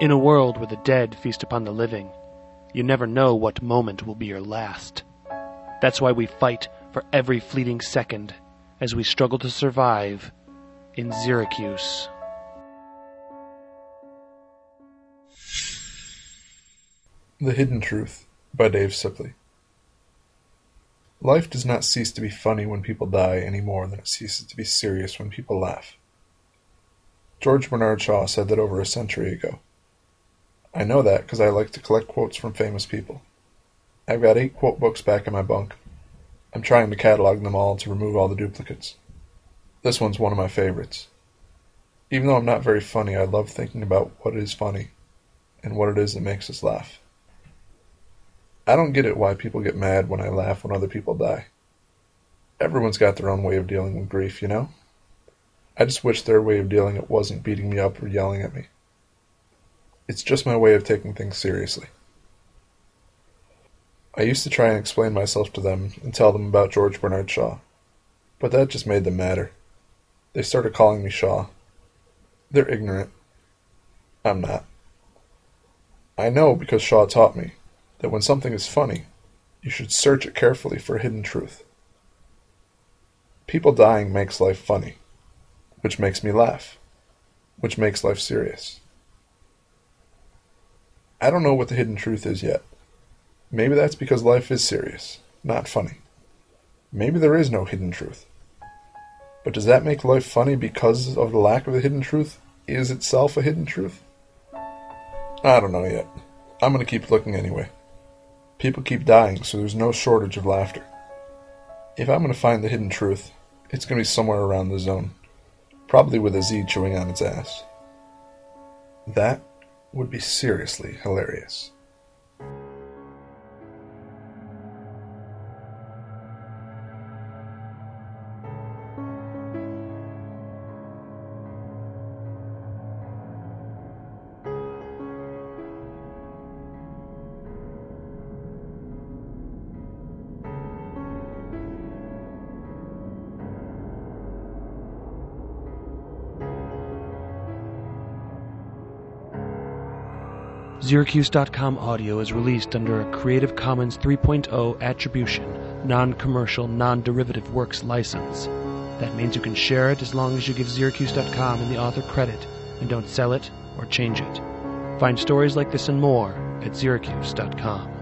In a world where the dead feast upon the living, you never know what moment will be your last. That's why we fight for every fleeting second as we struggle to survive in Zyracuse. The Hidden Truth by Dave Sipley. Life does not cease to be funny when people die any more than it ceases to be serious when people laugh. George Bernard Shaw said that over a century ago. I know that because I like to collect quotes from famous people. I've got eight quote books back in my bunk. I'm trying to catalog them all to remove all the duplicates. This one's one of my favorites. Even though I'm not very funny, I love thinking about what is funny and what it is that makes us laugh. I don't get it why people get mad when I laugh when other people die. Everyone's got their own way of dealing with grief, you know? I just wish their way of dealing it wasn't beating me up or yelling at me. It's just my way of taking things seriously. I used to try and explain myself to them and tell them about George Bernard Shaw, but that just made them madder. They started calling me Shaw. They're ignorant. I'm not. I know because Shaw taught me that when something is funny, you should search it carefully for hidden truth. People dying makes life funny, which makes me laugh, which makes life serious. I don't know what the hidden truth is yet. Maybe that's because life is serious, not funny. Maybe there is no hidden truth. But does that make life funny because of the lack of the hidden truth? Is itself a hidden truth? I don't know yet. I'm going to keep looking anyway. People keep dying, so there's no shortage of laughter. If I'm going to find the hidden truth, it's going to be somewhere around the zone, probably with a Z chewing on its ass. That would be seriously hilarious. Syracuse.com audio is released under a Creative Commons 3.0 Attribution, Non Commercial, Non Derivative Works license. That means you can share it as long as you give Syracuse.com and the author credit and don't sell it or change it. Find stories like this and more at Syracuse.com.